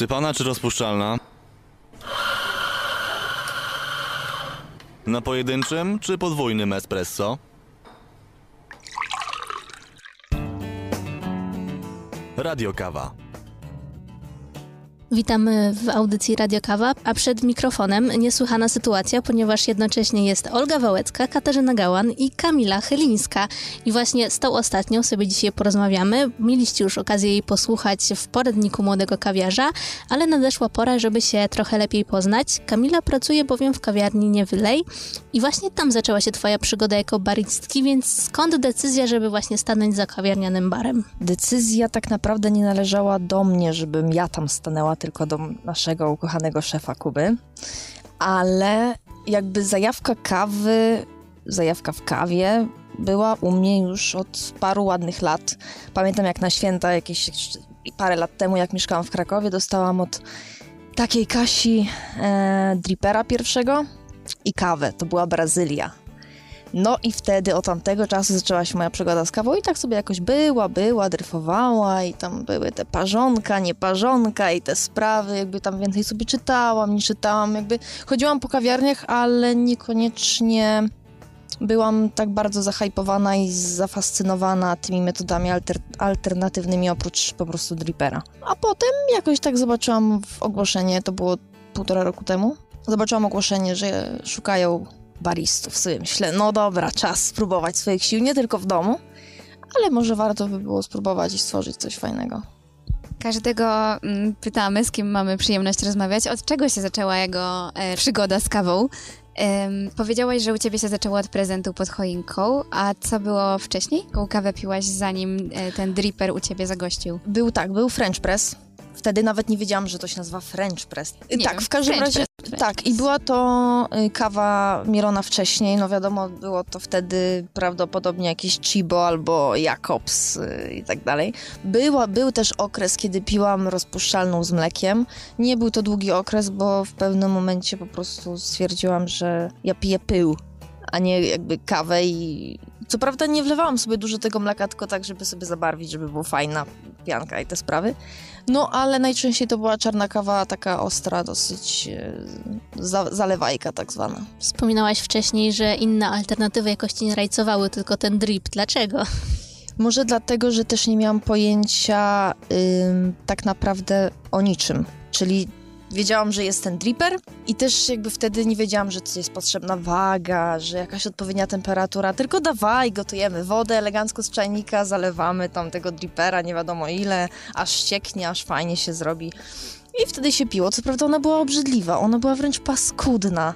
Wsypana czy rozpuszczalna? Na pojedynczym czy podwójnym espresso? Radio Kawa. Witamy w audycji Radio Kawa, a przed mikrofonem niesłychana sytuacja, ponieważ jednocześnie jest Olga Wałecka, Katarzyna Gałan i Kamila Chylińska. I właśnie z tą ostatnią sobie dzisiaj porozmawiamy. Mieliście już okazję jej posłuchać w poradniku młodego kawiarza, ale nadeszła pora, żeby się trochę lepiej poznać. Kamila pracuje bowiem w kawiarni Niewylej i właśnie tam zaczęła się twoja przygoda jako baristki, więc skąd decyzja, żeby właśnie stanąć za kawiarnianym barem? Decyzja tak naprawdę nie należała do mnie, żebym ja tam stanęła, tylko do naszego ukochanego szefa Kuby. Ale jakby zajawka kawy, zajawka w kawie była u mnie już od paru ładnych lat. Pamiętam jak na święta jakieś parę lat temu, jak mieszkałam w Krakowie, dostałam od takiej Kasi e, dripera pierwszego i kawę. To była Brazylia. No i wtedy od tamtego czasu zaczęła się moja przygoda z kawą i tak sobie jakoś była, była, dryfowała i tam były te parzonka, nieparzonka i te sprawy, jakby tam więcej sobie czytałam, nie czytałam, jakby chodziłam po kawiarniach, ale niekoniecznie byłam tak bardzo zahajpowana i zafascynowana tymi metodami alter alternatywnymi oprócz po prostu dripera. A potem jakoś tak zobaczyłam w ogłoszenie, to było półtora roku temu, zobaczyłam ogłoszenie, że szukają baristów. Sobie myślę, no dobra, czas spróbować swoich sił, nie tylko w domu, ale może warto by było spróbować i stworzyć coś fajnego. Każdego mm, pytamy, z kim mamy przyjemność rozmawiać, od czego się zaczęła jego e, przygoda z kawą. Um, powiedziałaś, że u ciebie się zaczęło od prezentu pod choinką, a co było wcześniej? Jaką kawę piłaś zanim e, ten dripper u ciebie zagościł? Był tak, był French press. Wtedy nawet nie wiedziałam, że to się nazywa French press. Nie tak, wiem, w każdym French razie. Tak, i była to y, kawa mielona wcześniej. No wiadomo, było to wtedy prawdopodobnie jakieś Chibo albo Jacobs y, i tak dalej. Była, był też okres, kiedy piłam rozpuszczalną z mlekiem. Nie był to długi okres, bo w pewnym momencie po prostu stwierdziłam, że ja piję pył, a nie jakby kawę i co prawda nie wlewałam sobie dużo tego mleka, tylko tak, żeby sobie zabarwić, żeby była fajna pianka i te sprawy. No, ale najczęściej to była czarna kawa, taka ostra, dosyć e, za, zalewajka tak zwana. Wspominałaś wcześniej, że inne alternatywy jakoś nie rajcowały, tylko ten drip. Dlaczego? Może dlatego, że też nie miałam pojęcia ym, tak naprawdę o niczym. Czyli wiedziałam, że jest ten dripper i też jakby wtedy nie wiedziałam, że jest potrzebna waga, że jakaś odpowiednia temperatura, tylko dawaj, gotujemy wodę elegancko z czajnika, zalewamy tam tego drippera, nie wiadomo ile, aż ścieknie, aż fajnie się zrobi. I wtedy się piło. Co prawda ona była obrzydliwa, ona była wręcz paskudna.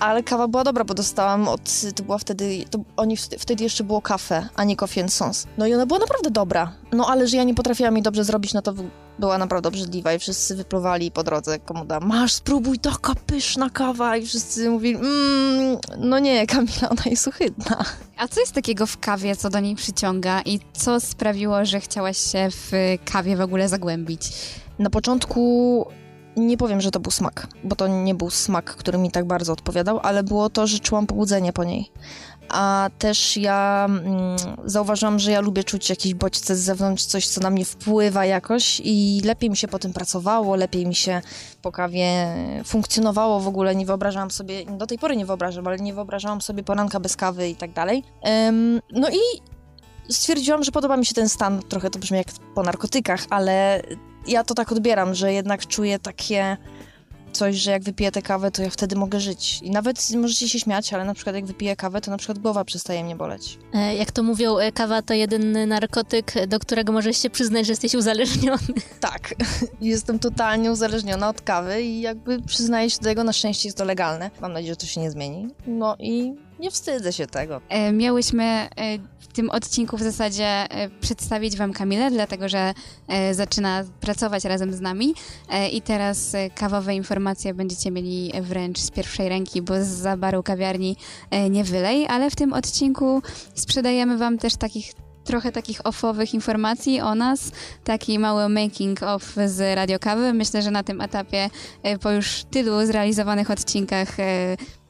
Ale kawa była dobra, bo dostałam od, to była wtedy, to oni wtedy, wtedy jeszcze było kafe, a nie coffee and sons. No i ona była naprawdę dobra. No ale że ja nie potrafiłam jej dobrze zrobić, no to była naprawdę obrzydliwa i wszyscy wypluwali po drodze, komu dam, masz spróbuj, taka pyszna kawa i wszyscy mówili, mmm, no nie, Kamila, ona jest ohydna. A co jest takiego w kawie, co do niej przyciąga i co sprawiło, że chciałaś się w kawie w ogóle zagłębić? Na początku nie powiem, że to był smak, bo to nie był smak, który mi tak bardzo odpowiadał, ale było to, że czułam pobudzenie po niej. A też ja mm, zauważyłam, że ja lubię czuć jakieś bodźce z zewnątrz, coś, co na mnie wpływa jakoś i lepiej mi się po tym pracowało, lepiej mi się po kawie funkcjonowało w ogóle. Nie wyobrażałam sobie, do tej pory nie wyobrażam, ale nie wyobrażałam sobie poranka bez kawy i tak dalej. No i stwierdziłam, że podoba mi się ten stan, trochę to brzmi jak po narkotykach, ale ja to tak odbieram, że jednak czuję takie coś, że jak wypiję tę kawę, to ja wtedy mogę żyć. I nawet możecie się śmiać, ale na przykład jak wypiję kawę, to na przykład głowa przestaje mnie boleć. E, Jak to mówią, e, kawa to jedyny narkotyk, do którego możesz się przyznać, że jesteś uzależniony. Tak, jestem totalnie uzależniona od kawy i jakby przyznaję się do tego, na szczęście jest to legalne. Mam nadzieję, że to się nie zmieni. No i nie wstydzę się tego. E, Miałyśmy e, w tym odcinku w zasadzie e, przedstawić Wam Kamilę, dlatego że zaczyna pracować razem z nami i teraz kawowe informacje będziecie mieli wręcz z pierwszej ręki, bo z baru kawiarni nie wylej, ale w tym odcinku sprzedajemy Wam też takich trochę takich offowych informacji o nas, taki mały making of z radiokawy. Myślę, że na tym etapie po już tylu zrealizowanych odcinkach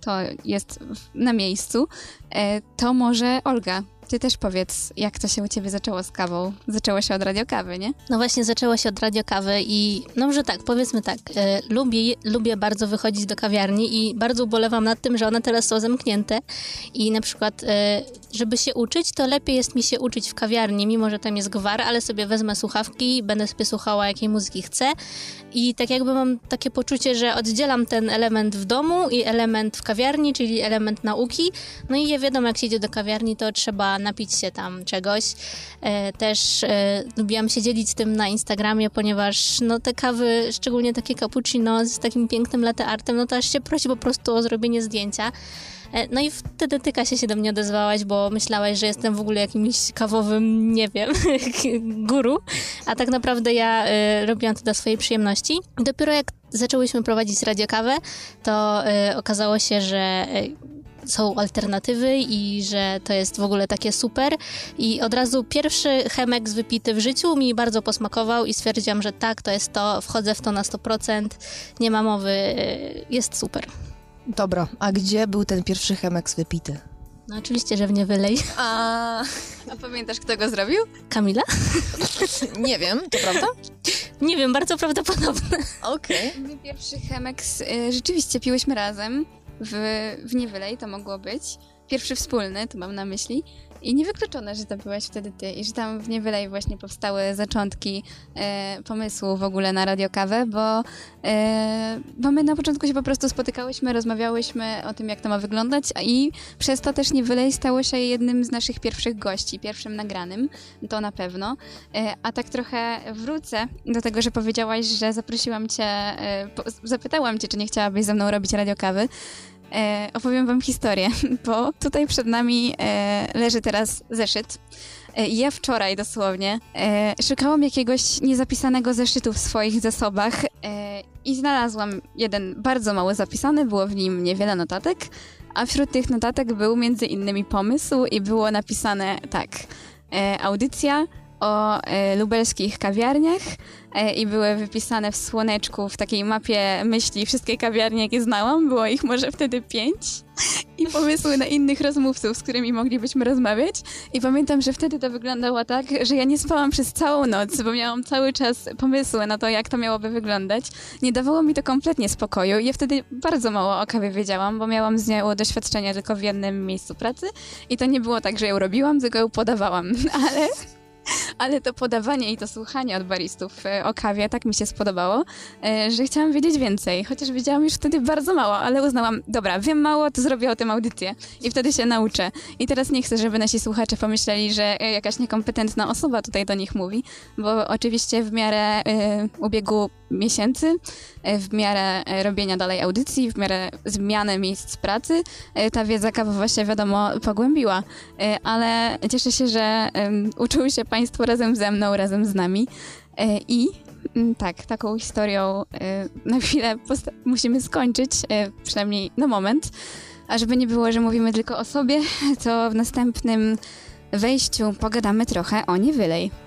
to jest na miejscu. E, To może Olga ty też powiedz, jak to się u ciebie zaczęło z kawą? Zaczęło się od radiokawy, nie? No właśnie zaczęło się od radiokawy i no może tak, powiedzmy tak, e, lubię, lubię bardzo wychodzić do kawiarni i bardzo ubolewam nad tym, że one teraz są zamknięte i na przykład, e, żeby się uczyć, to lepiej jest mi się uczyć w kawiarni, mimo że tam jest gwar, ale sobie wezmę słuchawki, będę sobie słuchała jakiej muzyki chcę i tak jakby mam takie poczucie, że oddzielam ten element w domu i element w kawiarni, czyli element nauki, no i wiadomo, jak się idzie do kawiarni, to trzeba napić się tam czegoś. E, też e, lubiłam się dzielić tym na Instagramie, ponieważ no te kawy, szczególnie takie cappuccino z takim pięknym latte artem, no to aż się prosi po prostu o zrobienie zdjęcia. E, No i wtedy ty, Kasia, się do mnie odezwałaś, bo myślałaś, że jestem w ogóle jakimś kawowym, nie wiem, guru, a tak naprawdę ja e, robiłam to dla swojej przyjemności. Dopiero jak zaczęłyśmy prowadzić radiokawę, to e, okazało się, że e, są alternatywy i że to jest w ogóle takie super. I od razu pierwszy chemek wypity w życiu mi bardzo posmakował i stwierdziłam, że tak, to jest to, wchodzę w to na 100%, nie ma mowy, e, jest super. Dobra, a gdzie był ten pierwszy Chemex wypity? No oczywiście, że w nie wylej. A A pamiętasz, kto go zrobił? Kamila? nie wiem, to prawda? Nie wiem, bardzo prawdopodobne. Okej. Mój pierwszy Chemex y, rzeczywiście piłyśmy razem w, w Niewylej, to mogło być. Pierwszy wspólny, to mam na myśli. I niewykluczone, że to byłaś wtedy ty i że tam w Niewylej właśnie powstały zaczątki e, pomysłu w ogóle na radiokawę, bo, e, bo my na początku się po prostu spotykałyśmy, rozmawiałyśmy o tym, jak to ma wyglądać i przez to też Niewylej stało się jednym z naszych pierwszych gości, pierwszym nagranym, to na pewno. E, a tak trochę wrócę do tego, że powiedziałaś, że zaprosiłam cię, e, po, zapytałam cię, czy nie chciałabyś ze mną robić radiokawy. E, opowiem wam historię, bo tutaj przed nami e, leży teraz zeszyt. E, ja wczoraj dosłownie szukałam jakiegoś niezapisanego zeszytu w swoich zasobach i znalazłam jeden bardzo mało zapisany, było w nim niewiele notatek, a wśród tych notatek był między innymi pomysł i było napisane tak, audycja o lubelskich kawiarniach i były wypisane w słoneczku w takiej mapie myśli wszystkie kawiarnie, jakie znałam. Było ich może wtedy pięć. I pomysły na innych rozmówców, z którymi moglibyśmy rozmawiać. I pamiętam, że wtedy to wyglądało tak, że ja nie spałam przez całą noc, bo miałam cały czas pomysły na to, jak to miałoby wyglądać. Nie dawało mi to kompletnie spokoju. Ja wtedy bardzo mało o kawie wiedziałam, bo miałam z nią doświadczenia tylko w jednym miejscu pracy. I to nie było tak, że ją robiłam, tylko ją podawałam. Ale ale to podawanie i to słuchanie od baristów e, o kawie tak mi się spodobało, e, że chciałam wiedzieć więcej. Chociaż wiedziałam już wtedy bardzo mało, ale uznałam, dobra, wiem mało, to zrobię o tym audycję i wtedy się nauczę. I teraz nie chcę, żeby nasi słuchacze pomyśleli, że e, jakaś niekompetentna osoba tutaj do nich mówi, bo oczywiście w miarę e, ubiegu miesięcy, e, w miarę e, robienia dalej audycji, w miarę zmiany miejsc pracy, e, ta wiedza kawowa się wiadomo pogłębiła. Ale cieszę się, że em, uczyły się Państwo razem ze mną, razem z nami. I mm, tak, taką historią na chwilę musimy skończyć, przynajmniej na moment. A żeby nie było, że mówimy tylko o sobie, to w następnym wejściu pogadamy trochę o Niewylej.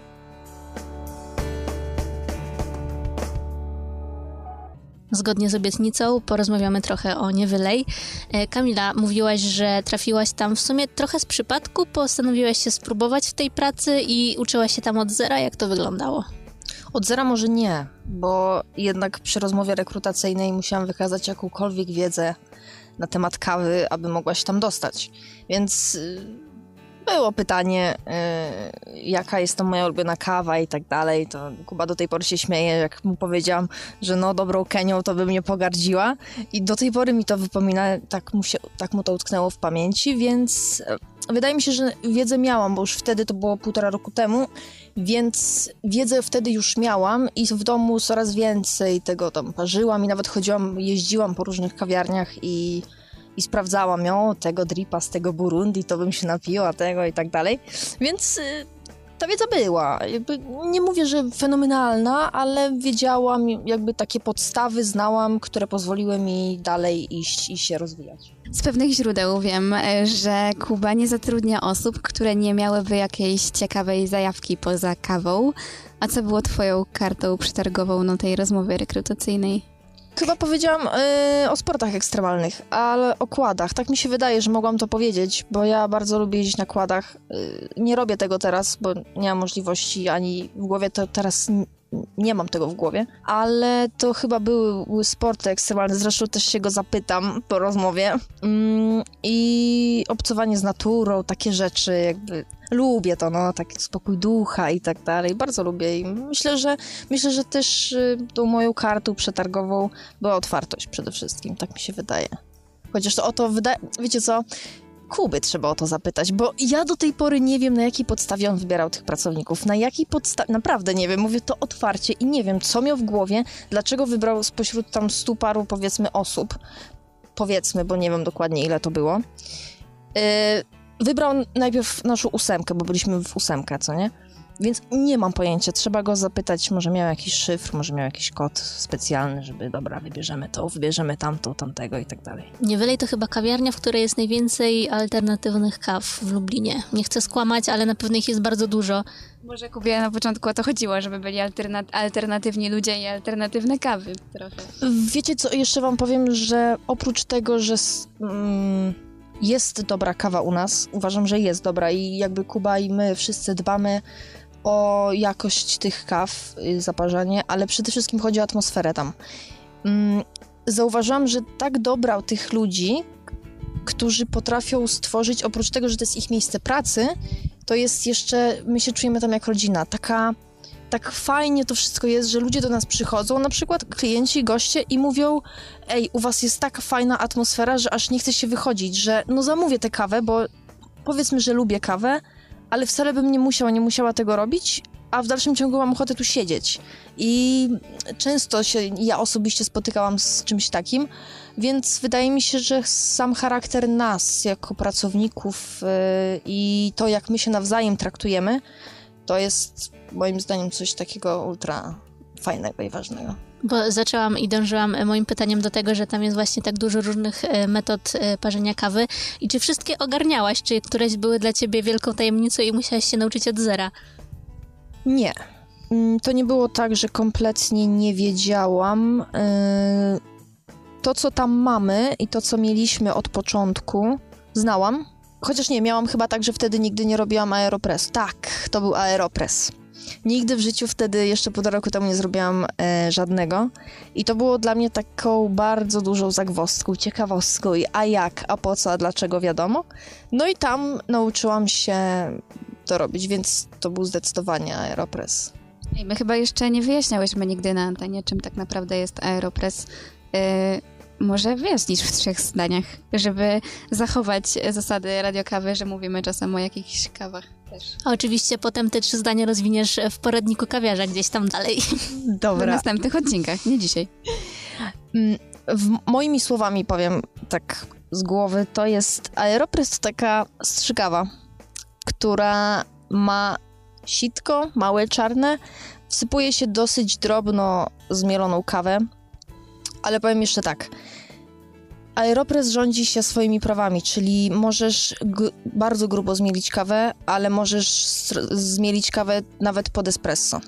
Zgodnie z obietnicą porozmawiamy trochę o Niewylej. E, Kamila, mówiłaś, że trafiłaś tam w sumie trochę z przypadku, postanowiłaś się spróbować w tej pracy i uczyłaś się tam od zera. Jak to wyglądało? Od zera może nie, bo jednak przy rozmowie rekrutacyjnej musiałam wykazać jakąkolwiek wiedzę na temat kawy, aby mogła się tam dostać. Więc y, było pytanie, y, jaka jest to moja ulubiona kawa i tak dalej. To Kuba do tej pory się śmieje, jak mu powiedziałam, że no dobrą Kenią to by mnie pogardziła. I do tej pory mi to wypomina, tak mu, się, tak mu to utknęło w pamięci, więc y, wydaje mi się, że wiedzę miałam, bo już wtedy to było półtora roku temu, więc wiedzę wtedy już miałam i w domu coraz więcej tego tam parzyłam i nawet chodziłam, jeździłam po różnych kawiarniach i, i sprawdzałam ją, tego dripa z tego Burundi, to bym się napiła, tego i tak dalej. Więc y, ta wiedza była. Jakby nie mówię, że fenomenalna, ale wiedziałam, jakby takie podstawy znałam, które pozwoliły mi dalej iść i się rozwijać. Z pewnych źródeł wiem, e, że Kuba nie zatrudnia osób, które nie miałyby jakiejś ciekawej zajawki poza kawą. A co było twoją kartą przetargową na tej rozmowie rekrutacyjnej? Chyba powiedziałam y, o sportach ekstremalnych, ale o kładach. Tak mi się wydaje, że mogłam to powiedzieć, bo ja bardzo lubię jeździć na kładach. Y, nie robię tego teraz, bo nie mam możliwości ani w głowie to teraz nie mam tego w głowie, ale to chyba były, były sporty ekstremalne, zresztą też się go zapytam po rozmowie. Mm, I obcowanie z naturą, takie rzeczy, jakby lubię to, no, taki spokój ducha i tak dalej. Bardzo lubię i myślę, że myślę, że też y, tą moją kartą przetargową była otwartość przede wszystkim, tak mi się wydaje. Chociaż to o to wydaje, wiecie co, Kuby trzeba o to zapytać, bo ja do tej pory nie wiem, na jakiej podstawie on wybierał tych pracowników. Na jakiej podstawie, naprawdę nie wiem, mówię to otwarcie i nie wiem, co miał w głowie, dlaczego wybrał spośród tam stu paru, powiedzmy, osób, powiedzmy, bo nie wiem dokładnie ile to było, yy, wybrał najpierw naszą ósemkę, bo byliśmy w ósemkę, co nie? Więc nie mam pojęcia, trzeba go zapytać, może miał jakiś szyfr, może miał jakiś kod specjalny, żeby dobra, wybierzemy to, wybierzemy tamto, tamtego i tak dalej. Niewylej to chyba kawiarnia, w której jest najwięcej alternatywnych kaw w Lublinie. Nie chcę skłamać, ale na pewno ich jest bardzo dużo. Może Kubie na początku o to chodziło, żeby byli alterna- alternatywni ludzie i alternatywne kawy trochę. Wiecie co, jeszcze wam powiem, że oprócz tego, że mm, jest dobra kawa u nas, uważam, że jest dobra i jakby Kuba i my wszyscy dbamy o jakość tych kaw, y, zaparzanie, ale przede wszystkim chodzi o atmosferę tam. Mm, Zauważyłam, że tak dobra u tych ludzi, którzy potrafią stworzyć, oprócz tego, że to jest ich miejsce pracy, to jest jeszcze, my się czujemy tam jak rodzina, taka tak fajnie to wszystko jest, że ludzie do nas przychodzą, na przykład klienci, goście i mówią ej, u was jest taka fajna atmosfera, że aż nie chce się wychodzić, że no zamówię tę kawę, bo powiedzmy, że lubię kawę, ale wcale bym nie musiał, nie musiała tego robić, a w dalszym ciągu mam ochotę tu siedzieć. I często się ja osobiście spotykałam z czymś takim, więc wydaje mi się, że sam charakter nas jako pracowników yy, i to, jak my się nawzajem traktujemy, to jest moim zdaniem coś takiego ultra fajnego i ważnego. Bo zaczęłam i dążyłam e, moim pytaniem do tego, że tam jest właśnie tak dużo różnych e, metod e, parzenia kawy. I czy wszystkie ogarniałaś? Czy któreś były dla ciebie wielką tajemnicą i musiałaś się nauczyć od zera? Nie. Mm, To nie było tak, że kompletnie nie wiedziałam. To, co tam mamy i to, co mieliśmy od początku, znałam. Chociaż nie, miałam chyba tak, że wtedy nigdy nie robiłam aeropress. Tak, to był aeropress. Nigdy w życiu wtedy, jeszcze półtora roku temu nie zrobiłam e, żadnego. I to było dla mnie taką bardzo dużą zagwozdką, ciekawostką. I a jak, a po co, a dlaczego, wiadomo. No i tam nauczyłam się to robić, więc to był zdecydowanie aeropress. Ej, my chyba jeszcze nie wyjaśniałyśmy nigdy na antenie, czym tak naprawdę jest Aeropress. Yy, może wyjaśnisz w trzech zdaniach, żeby zachować zasady radiokawy, że mówimy czasem o jakichś kawach też. A oczywiście potem te trzy zdania rozwiniesz w poradniku kawiarza gdzieś tam dalej. W Dobra. następnych odcinkach, nie dzisiaj. Mm, W moimi słowami powiem tak z głowy, to jest aeropress to taka strzykawa, która ma sitko, małe, czarne, wsypuje się dosyć drobno zmieloną kawę, ale powiem jeszcze tak. Aeropress rządzi się swoimi prawami, czyli możesz bardzo grubo zmielić kawę, ale możesz zmielić kawę nawet pod espresso.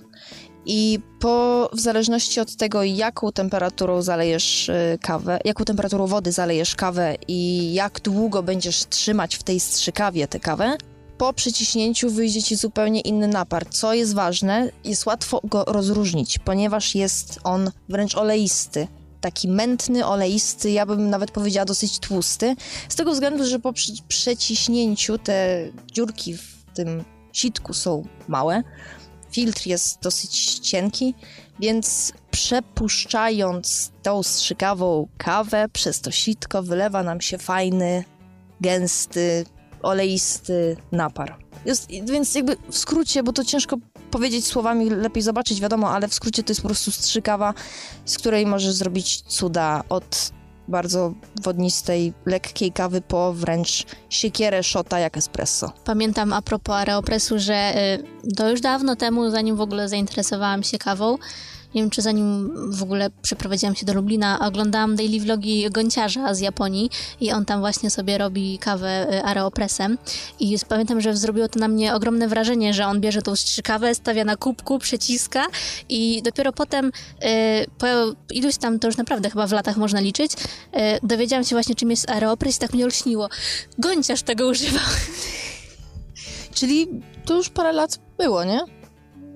I po, w zależności od tego, jaką temperaturą zalejesz y, kawę, jaką temperaturą wody zalejesz kawę i jak długo będziesz trzymać w tej strzykawie tę kawę, po przyciśnięciu wyjdzie ci zupełnie inny napar. Co jest ważne, jest łatwo go rozróżnić, ponieważ jest on wręcz oleisty. Taki mętny, oleisty, ja bym nawet powiedziała dosyć tłusty. Z tego względu, że po przeciśnięciu te dziurki w tym sitku są małe, filtr jest dosyć cienki, więc przepuszczając tą strzykawą kawę przez to sitko wylewa nam się fajny, gęsty, oleisty napar. Jest, więc jakby w skrócie, bo to ciężko powiedzieć słowami, lepiej zobaczyć, wiadomo, ale w skrócie to jest po prostu strzykawa, z której możesz zrobić cuda od bardzo wodnistej, lekkiej kawy po wręcz siekierę szota jak espresso. Pamiętam a propos aeropressu, że y, to już dawno temu, zanim w ogóle zainteresowałam się kawą, Nie wiem, czy zanim w ogóle przeprowadziłam się do Lublina, oglądałam daily vlogi Gonciarza z Japonii i on tam właśnie sobie robi kawę y, aeropressem i pamiętam, że zrobiło to na mnie ogromne wrażenie, że on bierze tą strzykawę, stawia na kubku, przeciska i dopiero potem y, po iluś tam, to już naprawdę chyba w latach można liczyć, y, dowiedziałam się właśnie, czym jest aeropress i tak mnie olśniło. Gonciarz tego używał. Czyli to już parę lat było, nie?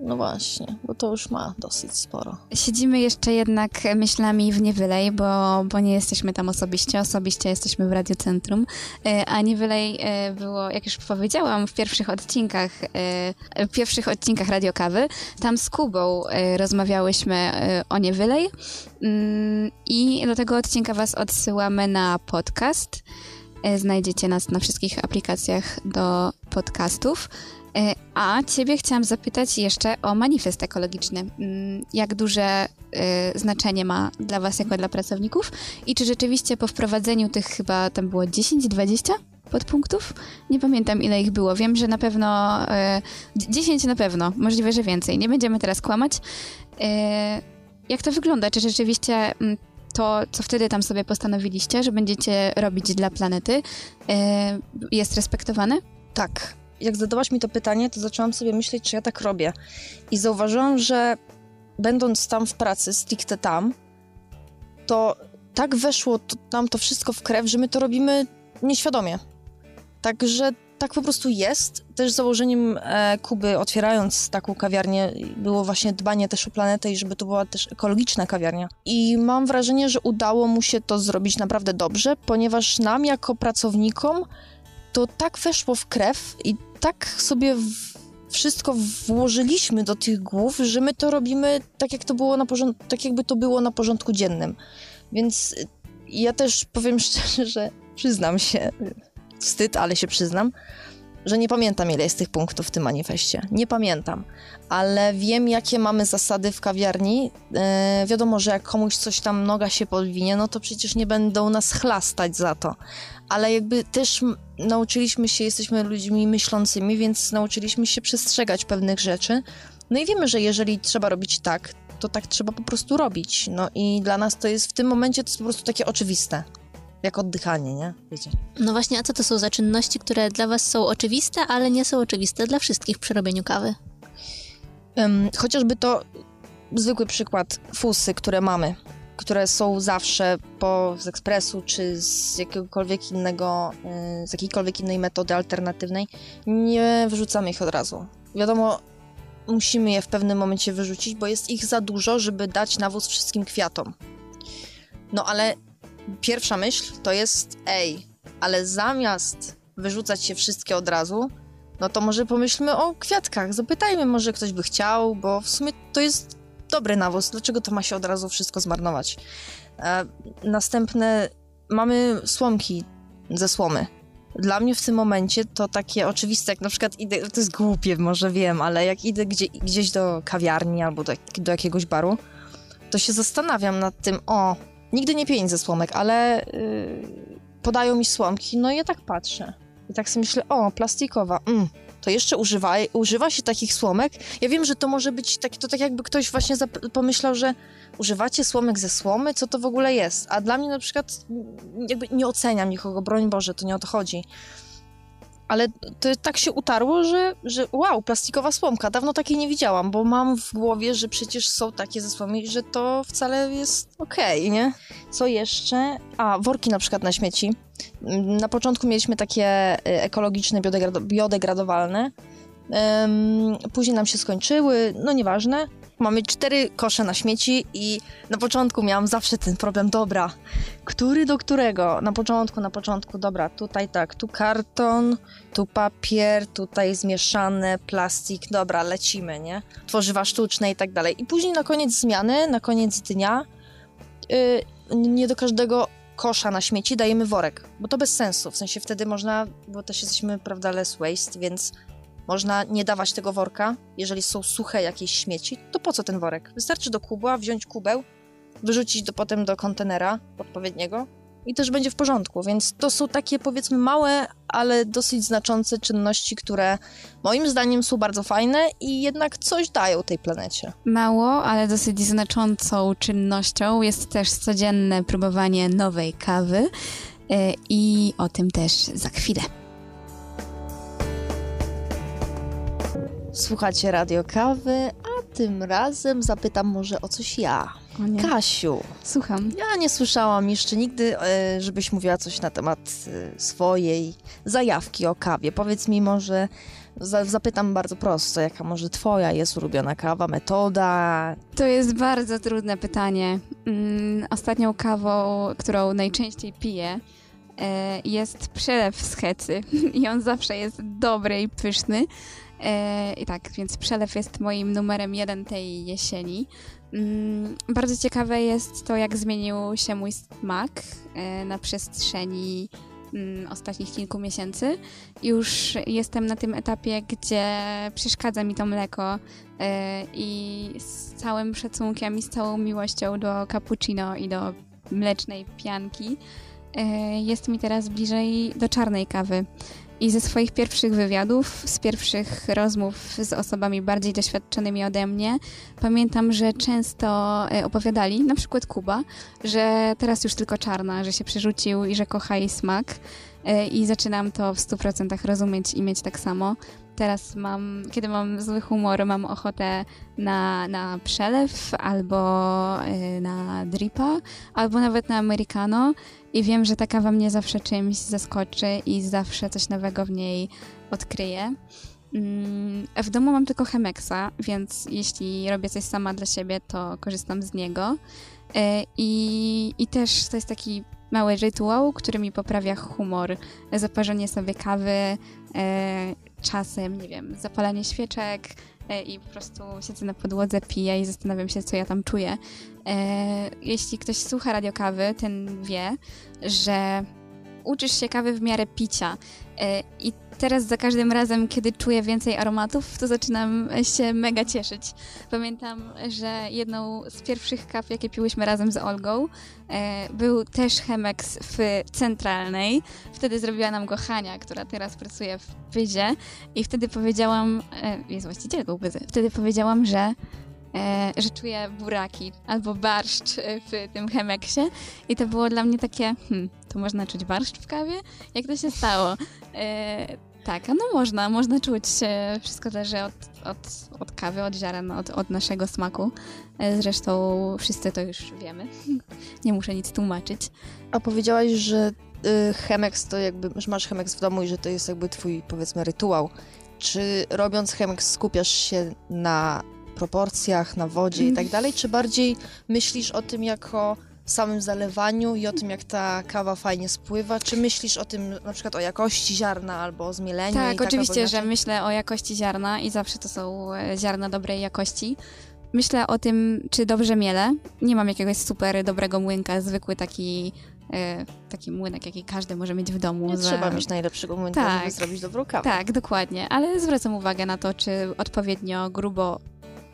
No właśnie, bo to już ma dosyć sporo. Siedzimy jeszcze jednak myślami w Niewylej, bo, bo nie jesteśmy tam osobiście. Osobiście jesteśmy w Radiocentrum. E, A Niewylej e, było, jak już powiedziałam, w pierwszych odcinkach, e, w pierwszych odcinkach Radiokawy. Tam z Kubą e, rozmawiałyśmy e, o Niewylej Mm, i do tego odcinka was odsyłamy na podcast. E, Znajdziecie nas na wszystkich aplikacjach do podcastów. E, A ciebie chciałam zapytać jeszcze o manifest ekologiczny. Mm, Jak duże e, znaczenie ma dla was jako dla pracowników i czy rzeczywiście po wprowadzeniu tych chyba tam było 10-20 podpunktów? Nie pamiętam ile ich było. Wiem, że na pewno e, 10 na pewno, możliwe, że więcej. Nie będziemy teraz kłamać. E, Jak to wygląda? Czy rzeczywiście mm, to, co wtedy tam sobie postanowiliście, że będziecie robić dla planety, e, jest respektowane? Tak. Jak zadałaś mi to pytanie, to zaczęłam sobie myśleć, czy ja tak robię. I zauważyłam, że będąc tam w pracy, stricte tam, to tak weszło to, nam to wszystko w krew, że my to robimy nieświadomie. Także tak po prostu jest. Też założeniem e, Kuby, otwierając taką kawiarnię, było właśnie dbanie też o planetę i żeby to była też ekologiczna kawiarnia. I mam wrażenie, że udało mu się to zrobić naprawdę dobrze, ponieważ nam jako pracownikom to tak weszło w krew i tak sobie wszystko włożyliśmy do tych głów, że my to robimy tak, jak to było na porząd- tak jakby to było na porządku dziennym. Więc y, ja też powiem szczerze, że przyznam się, wstyd, ale się przyznam, że nie pamiętam, ile jest tych punktów w tym manifestie. Nie pamiętam, ale wiem, jakie mamy zasady w kawiarni. E, wiadomo, że jak komuś coś tam noga się podwinie, no to przecież nie będą nas chlastać za to. Ale jakby też nauczyliśmy się, jesteśmy ludźmi myślącymi, więc nauczyliśmy się przestrzegać pewnych rzeczy. No i wiemy, że jeżeli trzeba robić tak, to tak trzeba po prostu robić. No i dla nas to jest w tym momencie to jest po prostu takie oczywiste. Jak oddychanie, nie? Wiecie. No właśnie, a co to są za czynności, które dla was są oczywiste, ale nie są oczywiste dla wszystkich przy robieniu kawy? Ym, chociażby to zwykły przykład fusy, które mamy, które są zawsze po, z ekspresu czy z jakiegokolwiek innego, y, z jakiejkolwiek innej metody alternatywnej, nie wyrzucamy ich od razu. Wiadomo, musimy je w pewnym momencie wyrzucić, bo jest ich za dużo, żeby dać nawóz wszystkim kwiatom. No ale pierwsza myśl to jest, ej, ale zamiast wyrzucać się wszystkie od razu, no to może pomyślmy o kwiatkach, zapytajmy, może ktoś by chciał, bo w sumie to jest dobry nawóz, dlaczego to ma się od razu wszystko zmarnować? E, następne, mamy słomki ze słomy. Dla mnie w tym momencie to takie oczywiste, jak na przykład idę, to jest głupie, może wiem, ale jak idę gdzie, gdzieś do kawiarni albo do, do jakiegoś baru, to się zastanawiam nad tym, o, nigdy nie piję ze słomek, ale yy, podają mi słomki, no i ja tak patrzę. I tak sobie myślę, o, plastikowa, mm, to jeszcze używa, używa się takich słomek. Ja wiem, że to może być tak, to tak jakby ktoś właśnie pomyślał, że używacie słomek ze słomy, co to w ogóle jest. A dla mnie na przykład jakby nie oceniam nikogo, broń Boże, to nie o to chodzi. Ale to tak się utarło, że, że wow, plastikowa słomka. Dawno takiej nie widziałam, bo mam w głowie, że przecież są takie ze słomy i że to wcale jest okej, nie? Co jeszcze? A, worki na przykład na śmieci. Na początku mieliśmy takie y, ekologiczne, biodegrad- biodegradowalne. Ym, później nam się skończyły, no nieważne. Mamy cztery kosze na śmieci i na początku miałam zawsze ten problem, dobra, który do którego? Na początku, na początku, dobra, tutaj tak, tu karton, tu papier, tutaj zmieszane, plastik, dobra, lecimy, nie? Tworzywa sztuczne i tak dalej. I później na koniec zmiany, na koniec dnia, yy, nie do każdego kosza na śmieci dajemy worek, bo to bez sensu, w sensie wtedy można, bo też jesteśmy, prawda, less waste, więc można nie dawać tego worka, jeżeli są suche jakieś śmieci, to po co ten worek? Wystarczy do kubła wziąć kubeł, wyrzucić do, potem do kontenera odpowiedniego i też będzie w porządku. Więc to są takie powiedzmy małe, ale dosyć znaczące czynności, które moim zdaniem są bardzo fajne i jednak coś dają tej planecie. Mało, ale dosyć znaczącą czynnością jest też codzienne próbowanie nowej kawy e, i o tym też za chwilę. Słuchacie Radio Kawy, a tym razem zapytam może o coś ja. O. Kasiu, Słucham. ja nie słyszałam jeszcze nigdy, e, żebyś mówiła coś na temat e, swojej zajawki o kawie. Powiedz mi może, za- zapytam bardzo prosto, jaka może twoja jest ulubiona kawa, metoda? To jest bardzo trudne pytanie. Mm, Ostatnią kawą, którą najczęściej piję, e, jest przelew z hecy i on zawsze jest dobry i pyszny. E, I tak, więc przelew jest moim numerem jeden tej jesieni. Mm, Bardzo ciekawe jest to, jak zmienił się mój smak e, na przestrzeni mm, ostatnich kilku miesięcy. Już jestem na tym etapie, gdzie przeszkadza mi to mleko e, i z całym szacunkiem i z całą miłością do cappuccino i do mlecznej pianki jest mi teraz bliżej do czarnej kawy. I ze swoich pierwszych wywiadów, z pierwszych rozmów z osobami bardziej doświadczonymi ode mnie, pamiętam, że często e, opowiadali, na przykład Kuba, że teraz już tylko czarna, że się przerzucił i że kocha jej smak. E, I zaczynam to w 100% rozumieć i mieć tak samo. Teraz mam, kiedy mam zły humor, mam ochotę na, na przelew albo e, na dripa, albo nawet na americano i wiem, że ta kawa mnie zawsze czymś zaskoczy i zawsze coś nowego w niej odkryję. Mm, W domu mam tylko Chemexa, więc jeśli robię coś sama dla siebie, to korzystam z niego. E, I, I też to jest taki mały rytuał, który mi poprawia humor. Zaparzenie sobie kawy, e, czasem, nie wiem, zapalanie świeczek e, i po prostu siedzę na podłodze, piję i zastanawiam się, co ja tam czuję. E, jeśli ktoś słucha radiokawy, ten wie, że uczysz się kawy w miarę picia. E, I teraz za każdym razem, kiedy czuję więcej aromatów, to zaczynam się mega cieszyć. Pamiętam, że jedną z pierwszych kaw, jakie piłyśmy razem z Olgą, e, był też Chemex w Centralnej. Wtedy zrobiła nam go Hania, która teraz pracuje w Pyzie. I wtedy powiedziałam, e, jest właścicielką Pyzy, wtedy powiedziałam, że że czuję buraki albo barszcz w tym Chemeksie i to było dla mnie takie, hmm, to można czuć barszcz w kawie? Jak to się stało? E, tak, no można, można czuć. e, Wszystko zależy od, od, od kawy, od ziaren, od, od naszego smaku. E, Zresztą wszyscy to już wiemy. Nie muszę nic tłumaczyć. A powiedziałaś, że y, Chemex to jakby, że masz Chemex w domu i że to jest jakby twój, powiedzmy, rytuał. Czy robiąc Chemex skupiasz się na proporcjach, na wodzie i tak dalej, czy bardziej myślisz o tym jako samym zalewaniu i o tym, jak ta kawa fajnie spływa? Czy myślisz o tym na przykład o jakości ziarna albo o zmieleniu? Tak, tak oczywiście, że myślę o jakości ziarna i zawsze to są e, ziarna dobrej jakości. Myślę o tym, czy dobrze mielę. Nie mam jakiegoś super dobrego młynka, zwykły taki, e, taki młynek, jaki każdy może mieć w domu. Nie za- trzeba mieć najlepszego momentu, Tak. żeby zrobić dobrą kawę. Tak, dokładnie, ale zwracam uwagę na to, czy odpowiednio grubo,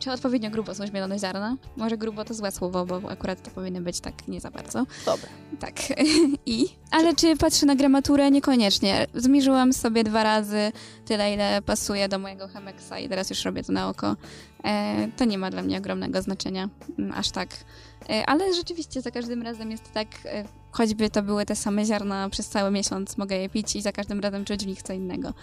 czy odpowiednio grubo są zmielone ziarna. Może grubo to złe słowo, bo akurat to powinno być tak nie za bardzo. Dobra. Tak. I? Ale czy patrzę na gramaturę? Niekoniecznie. Zmierzyłam sobie dwa razy tyle, ile pasuje do mojego Chemexa i teraz już robię to na oko. E, to nie ma dla mnie ogromnego znaczenia, mm, aż tak. E, ale rzeczywiście za każdym razem jest tak, e, choćby to były te same ziarna przez cały miesiąc, mogę je pić i za każdym razem czuć w nich co innego.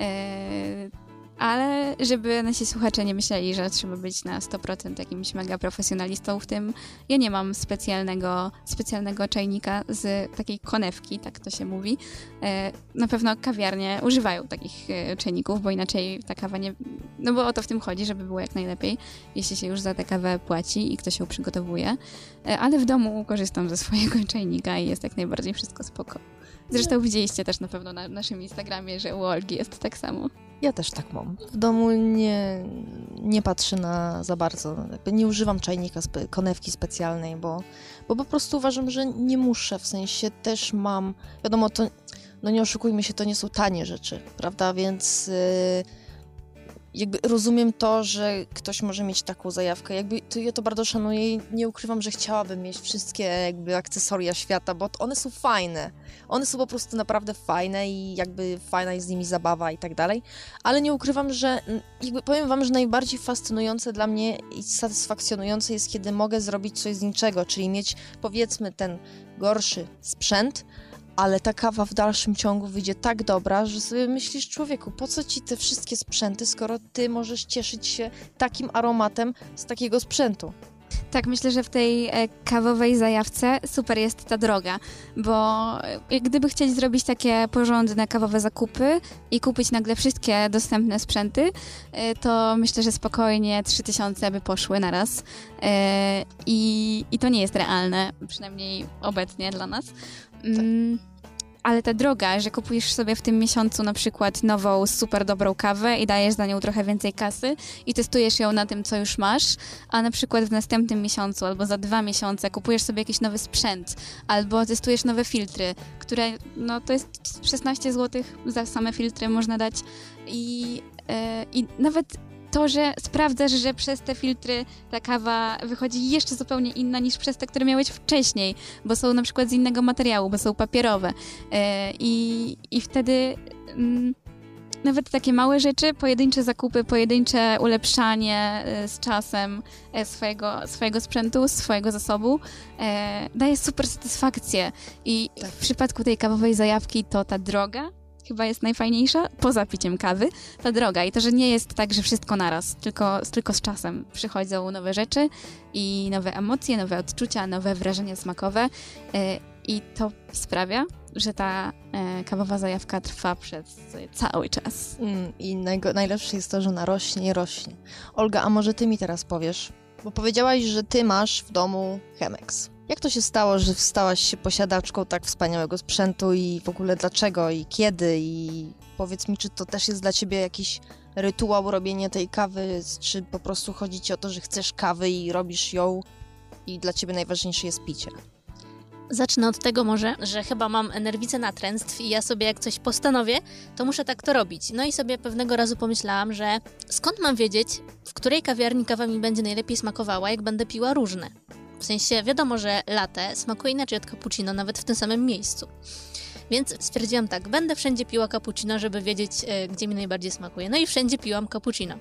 E, ale żeby nasi słuchacze nie myśleli, że trzeba być na 100% jakimś mega profesjonalistą w tym, ja nie mam specjalnego, specjalnego czajnika z takiej konewki, tak to się mówi. E, Na pewno kawiarnie używają takich e, czajników, bo inaczej ta kawa nie... No bo o to w tym chodzi, żeby było jak najlepiej, jeśli się już za tę kawę płaci i ktoś ją przygotowuje. E, Ale w domu korzystam ze swojego czajnika i jest jak najbardziej wszystko spoko. Zresztą widzieliście też na pewno na naszym Instagramie, że u Olgi jest tak samo. Ja też tak mam. W domu nie, nie patrzę na za bardzo, nie używam czajnika, spe, konewki specjalnej, bo, bo po prostu uważam, że nie muszę, w sensie też mam, wiadomo, to, no nie oszukujmy się, to nie są tanie rzeczy, prawda, więc y, jakby rozumiem to, że ktoś może mieć taką zajawkę. Jakby to, ja to bardzo szanuję i nie ukrywam, że chciałabym mieć wszystkie jakby akcesoria świata, bo one są fajne. One są po prostu naprawdę fajne i jakby fajna jest z nimi zabawa i tak dalej. Ale nie ukrywam, że jakby powiem wam, że najbardziej fascynujące dla mnie i satysfakcjonujące jest, kiedy mogę zrobić coś z niczego, czyli mieć powiedzmy ten gorszy sprzęt, ale ta kawa w dalszym ciągu wyjdzie tak dobra, że sobie myślisz, człowieku, po co ci te wszystkie sprzęty, skoro ty możesz cieszyć się takim aromatem z takiego sprzętu? Tak, myślę, że w tej e, kawowej zajawce super jest ta droga, bo e, gdyby chcieć zrobić takie porządne kawowe zakupy i kupić nagle wszystkie dostępne sprzęty, e, to myślę, że spokojnie 3000 by poszły na raz. I, I to nie jest realne, przynajmniej obecnie dla nas. Mm, ale ta droga, że kupujesz sobie w tym miesiącu na przykład nową, super dobrą kawę i dajesz za nią trochę więcej kasy i testujesz ją na tym, co już masz, a na przykład w następnym miesiącu albo za dwa miesiące kupujesz sobie jakiś nowy sprzęt albo testujesz nowe filtry, które no to jest 16 zł za same filtry można dać i, e, i nawet to, że sprawdzasz, że przez te filtry ta kawa wychodzi jeszcze zupełnie inna niż przez te, które miałeś wcześniej, bo są na przykład z innego materiału, bo są papierowe. E, I, i wtedy mm, nawet takie małe rzeczy, pojedyncze zakupy, pojedyncze ulepszanie e, z czasem e, swojego, swojego sprzętu, swojego zasobu daje super satysfakcję. I Tak. w przypadku tej kawowej zajawki to ta droga chyba jest najfajniejsza, poza piciem kawy, ta droga. I to, że nie jest tak, że wszystko naraz, tylko, tylko z czasem przychodzą nowe rzeczy i nowe emocje, nowe odczucia, nowe wrażenia smakowe. e, I to sprawia, że ta e, kawowa zajawka trwa przez cały czas. Mm, I najlepsze jest to, że ona rośnie rośnie. Olga, a może ty mi teraz powiesz? Bo powiedziałaś, że ty masz w domu Chemex. Jak to się stało, że stałaś się posiadaczką tak wspaniałego sprzętu i w ogóle dlaczego i kiedy? I powiedz mi, czy to też jest dla ciebie jakiś rytuał robienie tej kawy, czy po prostu chodzi ci o to, że chcesz kawy i robisz ją i dla ciebie najważniejsze jest picie? Zacznę od tego może, że chyba mam nerwicę natręstw i ja sobie jak coś postanowię, to muszę tak to robić. No i sobie pewnego razu pomyślałam, że skąd mam wiedzieć, w której kawiarni kawa mi będzie najlepiej smakowała, jak będę piła różne. W sensie wiadomo, że latte smakuje inaczej od cappuccino, nawet w tym samym miejscu. Więc stwierdziłam tak, będę wszędzie piła cappuccino, żeby wiedzieć, e, gdzie mi najbardziej smakuje. No i wszędzie piłam cappuccino.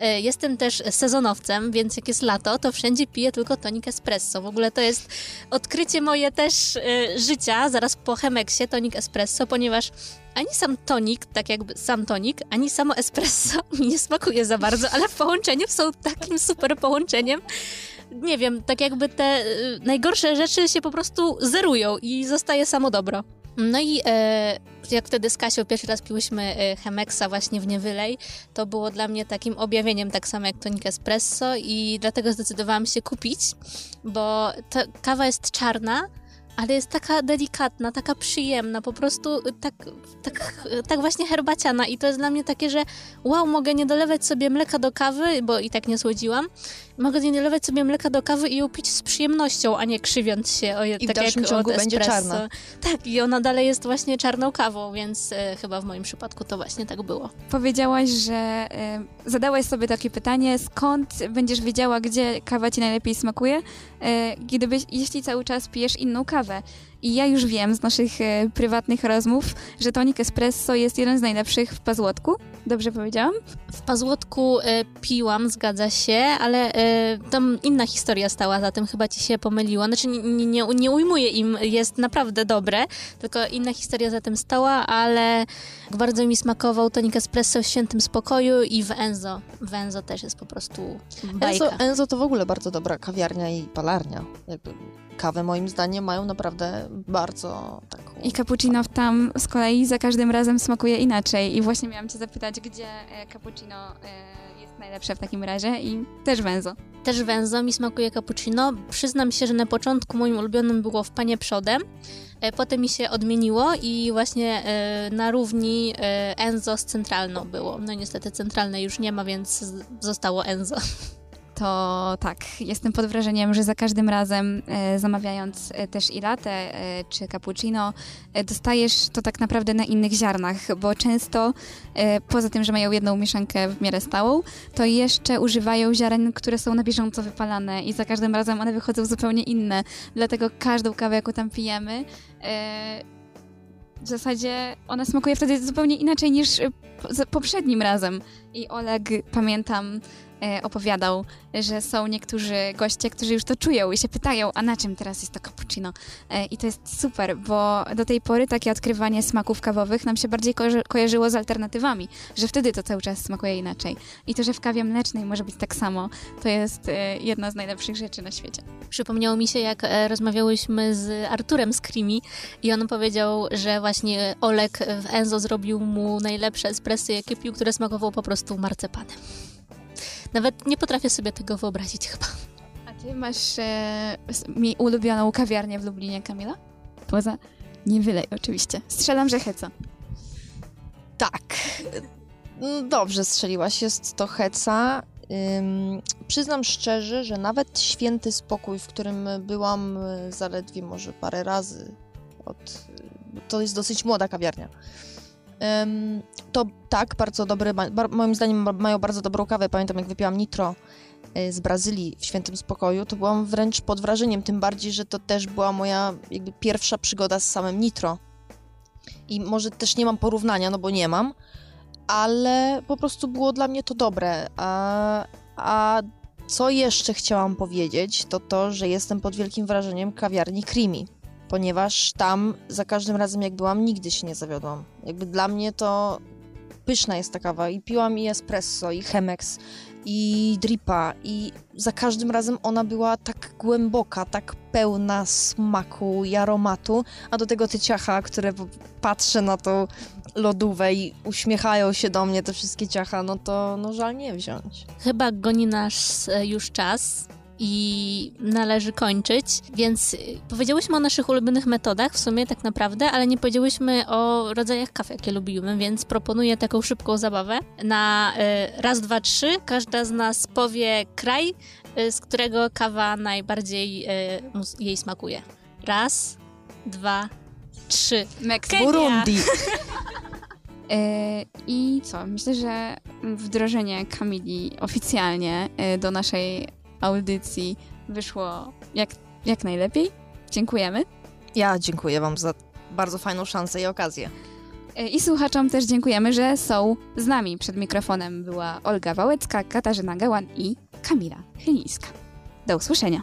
E, Jestem też sezonowcem, więc jak jest lato, to wszędzie piję tylko tonik espresso. W ogóle to jest odkrycie moje też e, życia, zaraz po Chemeksie, tonik espresso, ponieważ ani sam tonik, tak jakby sam tonik, ani samo espresso mi nie smakuje za bardzo, ale w połączeniu są takim super połączeniem. Nie wiem, tak jakby te najgorsze rzeczy się po prostu zerują i zostaje samo dobro. No i e, jak wtedy z Kasią pierwszy raz piłyśmy e, Chemeksa właśnie w Niewylej, to było dla mnie takim objawieniem, tak samo jak tonik espresso i dlatego zdecydowałam się kupić, bo ta kawa jest czarna, ale jest taka delikatna, taka przyjemna, po prostu tak, tak, tak właśnie herbaciana i to jest dla mnie takie, że wow, mogę nie dolewać sobie mleka do kawy, bo i tak nie słodziłam, mogę nie dolewać sobie mleka do kawy i ją pić z przyjemnością, a nie krzywiąc się. O, I w tak dalszym jak ciągu będzie espresso. czarna. Tak, i ona dalej jest właśnie czarną kawą, więc e, chyba w moim przypadku to właśnie tak było. Powiedziałaś, że e, zadałaś sobie takie pytanie, skąd będziesz wiedziała, gdzie kawa ci najlepiej smakuje, e, gdybyś, jeśli cały czas pijesz inną kawę. I ja już wiem z naszych e, prywatnych rozmów, że tonik espresso jest jeden z najlepszych w Pazłotku. Dobrze powiedziałam? W Pazłotku e, piłam, zgadza się, ale e, tam inna historia stała za tym, chyba ci się pomyliło. Znaczy nie, nie, nie, ujmuję im, jest naprawdę dobre, tylko inna historia za tym stała, ale bardzo mi smakował tonik espresso w Świętym Spokoju i w Enzo. W Enzo też jest po prostu bajka. Enzo, Enzo to w ogóle bardzo dobra kawiarnia i palarnia. Jakby kawę moim zdaniem mają naprawdę bardzo taką... I cappuccino tam z kolei za każdym razem smakuje inaczej. I właśnie miałam cię zapytać, gdzie e, cappuccino e, jest najlepsze w takim razie i też węzo. Też węzo mi smakuje cappuccino. Przyznam się, że na początku moim ulubionym było w panie przodem. E, Potem mi się odmieniło i właśnie na równi Enzo z centralną było. No niestety centralnej już nie ma, więc zostało Enzo. to tak, jestem pod wrażeniem, że za każdym razem e, zamawiając e, też i latte e, czy cappuccino, dostajesz to tak naprawdę na innych ziarnach, bo często poza tym, że mają jedną mieszankę w miarę stałą, to jeszcze używają ziaren, które są na bieżąco wypalane i za każdym razem one wychodzą zupełnie inne. Dlatego każdą kawę, jaką tam pijemy, w zasadzie ona smakuje wtedy zupełnie inaczej niż poprzednim razem. I Oleg, pamiętam, e, opowiadał, że są niektórzy goście, którzy już to czują i się pytają, a na czym teraz jest to cappuccino? E, I to jest super, bo do tej pory takie odkrywanie smaków kawowych nam się bardziej kojarzy- kojarzyło z alternatywami, że wtedy to cały czas smakuje inaczej. I to, że w kawie mlecznej może być tak samo, to jest e, jedna z najlepszych rzeczy na świecie. Przypomniało mi się, jak rozmawiałyśmy z Arturem z Krimi i on powiedział, że właśnie Olek w Enzo zrobił mu najlepsze espresso, jakie pił, które smakowało po prostu marcepanem. Nawet nie potrafię sobie tego wyobrazić chyba. A ty masz e, mi ulubioną kawiarnię w Lublinie, Kamila? Poza... Nie wylej, oczywiście. Strzelam, że heca. Tak. Mm, Dobrze strzeliłaś, jest to heca. Ym, przyznam szczerze, że nawet święty spokój, w którym byłam y, zaledwie może parę razy, od, to jest dosyć młoda kawiarnia. To tak, bardzo dobry, moim zdaniem ma- mają bardzo dobrą kawę. Pamiętam, jak wypiłam nitro y, z Brazylii w świętym spokoju, to byłam wręcz pod wrażeniem, tym bardziej, że to też była moja jakby pierwsza przygoda z samym nitro. I może też nie mam porównania, no bo nie mam, ale po prostu było dla mnie to dobre. A, a co jeszcze chciałam powiedzieć, to to, że jestem pod wielkim wrażeniem kawiarni Creamy, ponieważ tam za każdym razem jak byłam, nigdy się nie zawiodłam. Jakby dla mnie to pyszna jest ta kawa i piłam i espresso, i Chemex, i dripa i za każdym razem ona była tak głęboka, tak pełna smaku i aromatu, a do tego te ciacha, które patrzę na tą lodówę i uśmiechają się do mnie te wszystkie ciacha, no to no żal nie wziąć. Chyba goni nas e, już czas i należy kończyć, więc y, powiedziałyśmy o naszych ulubionych metodach w sumie tak naprawdę, ale nie powiedziałyśmy o rodzajach kaw, jakie lubimy, więc proponuję taką szybką zabawę. Na y, raz, dwa, trzy każda z nas powie kraj, y, z którego kawa najbardziej y, jej smakuje. Raz, dwa, trzy. Meksyk. Burundi! E, I co? Myślę, że wdrożenie Kamili oficjalnie e, do naszej audycji wyszło jak, jak najlepiej. Dziękujemy. Ja dziękuję wam za bardzo fajną szansę i okazję. E, I słuchaczom też dziękujemy, że są z nami. Przed mikrofonem była Olga Wałecka, Katarzyna Gałan i Kamila Chylińska. Do usłyszenia.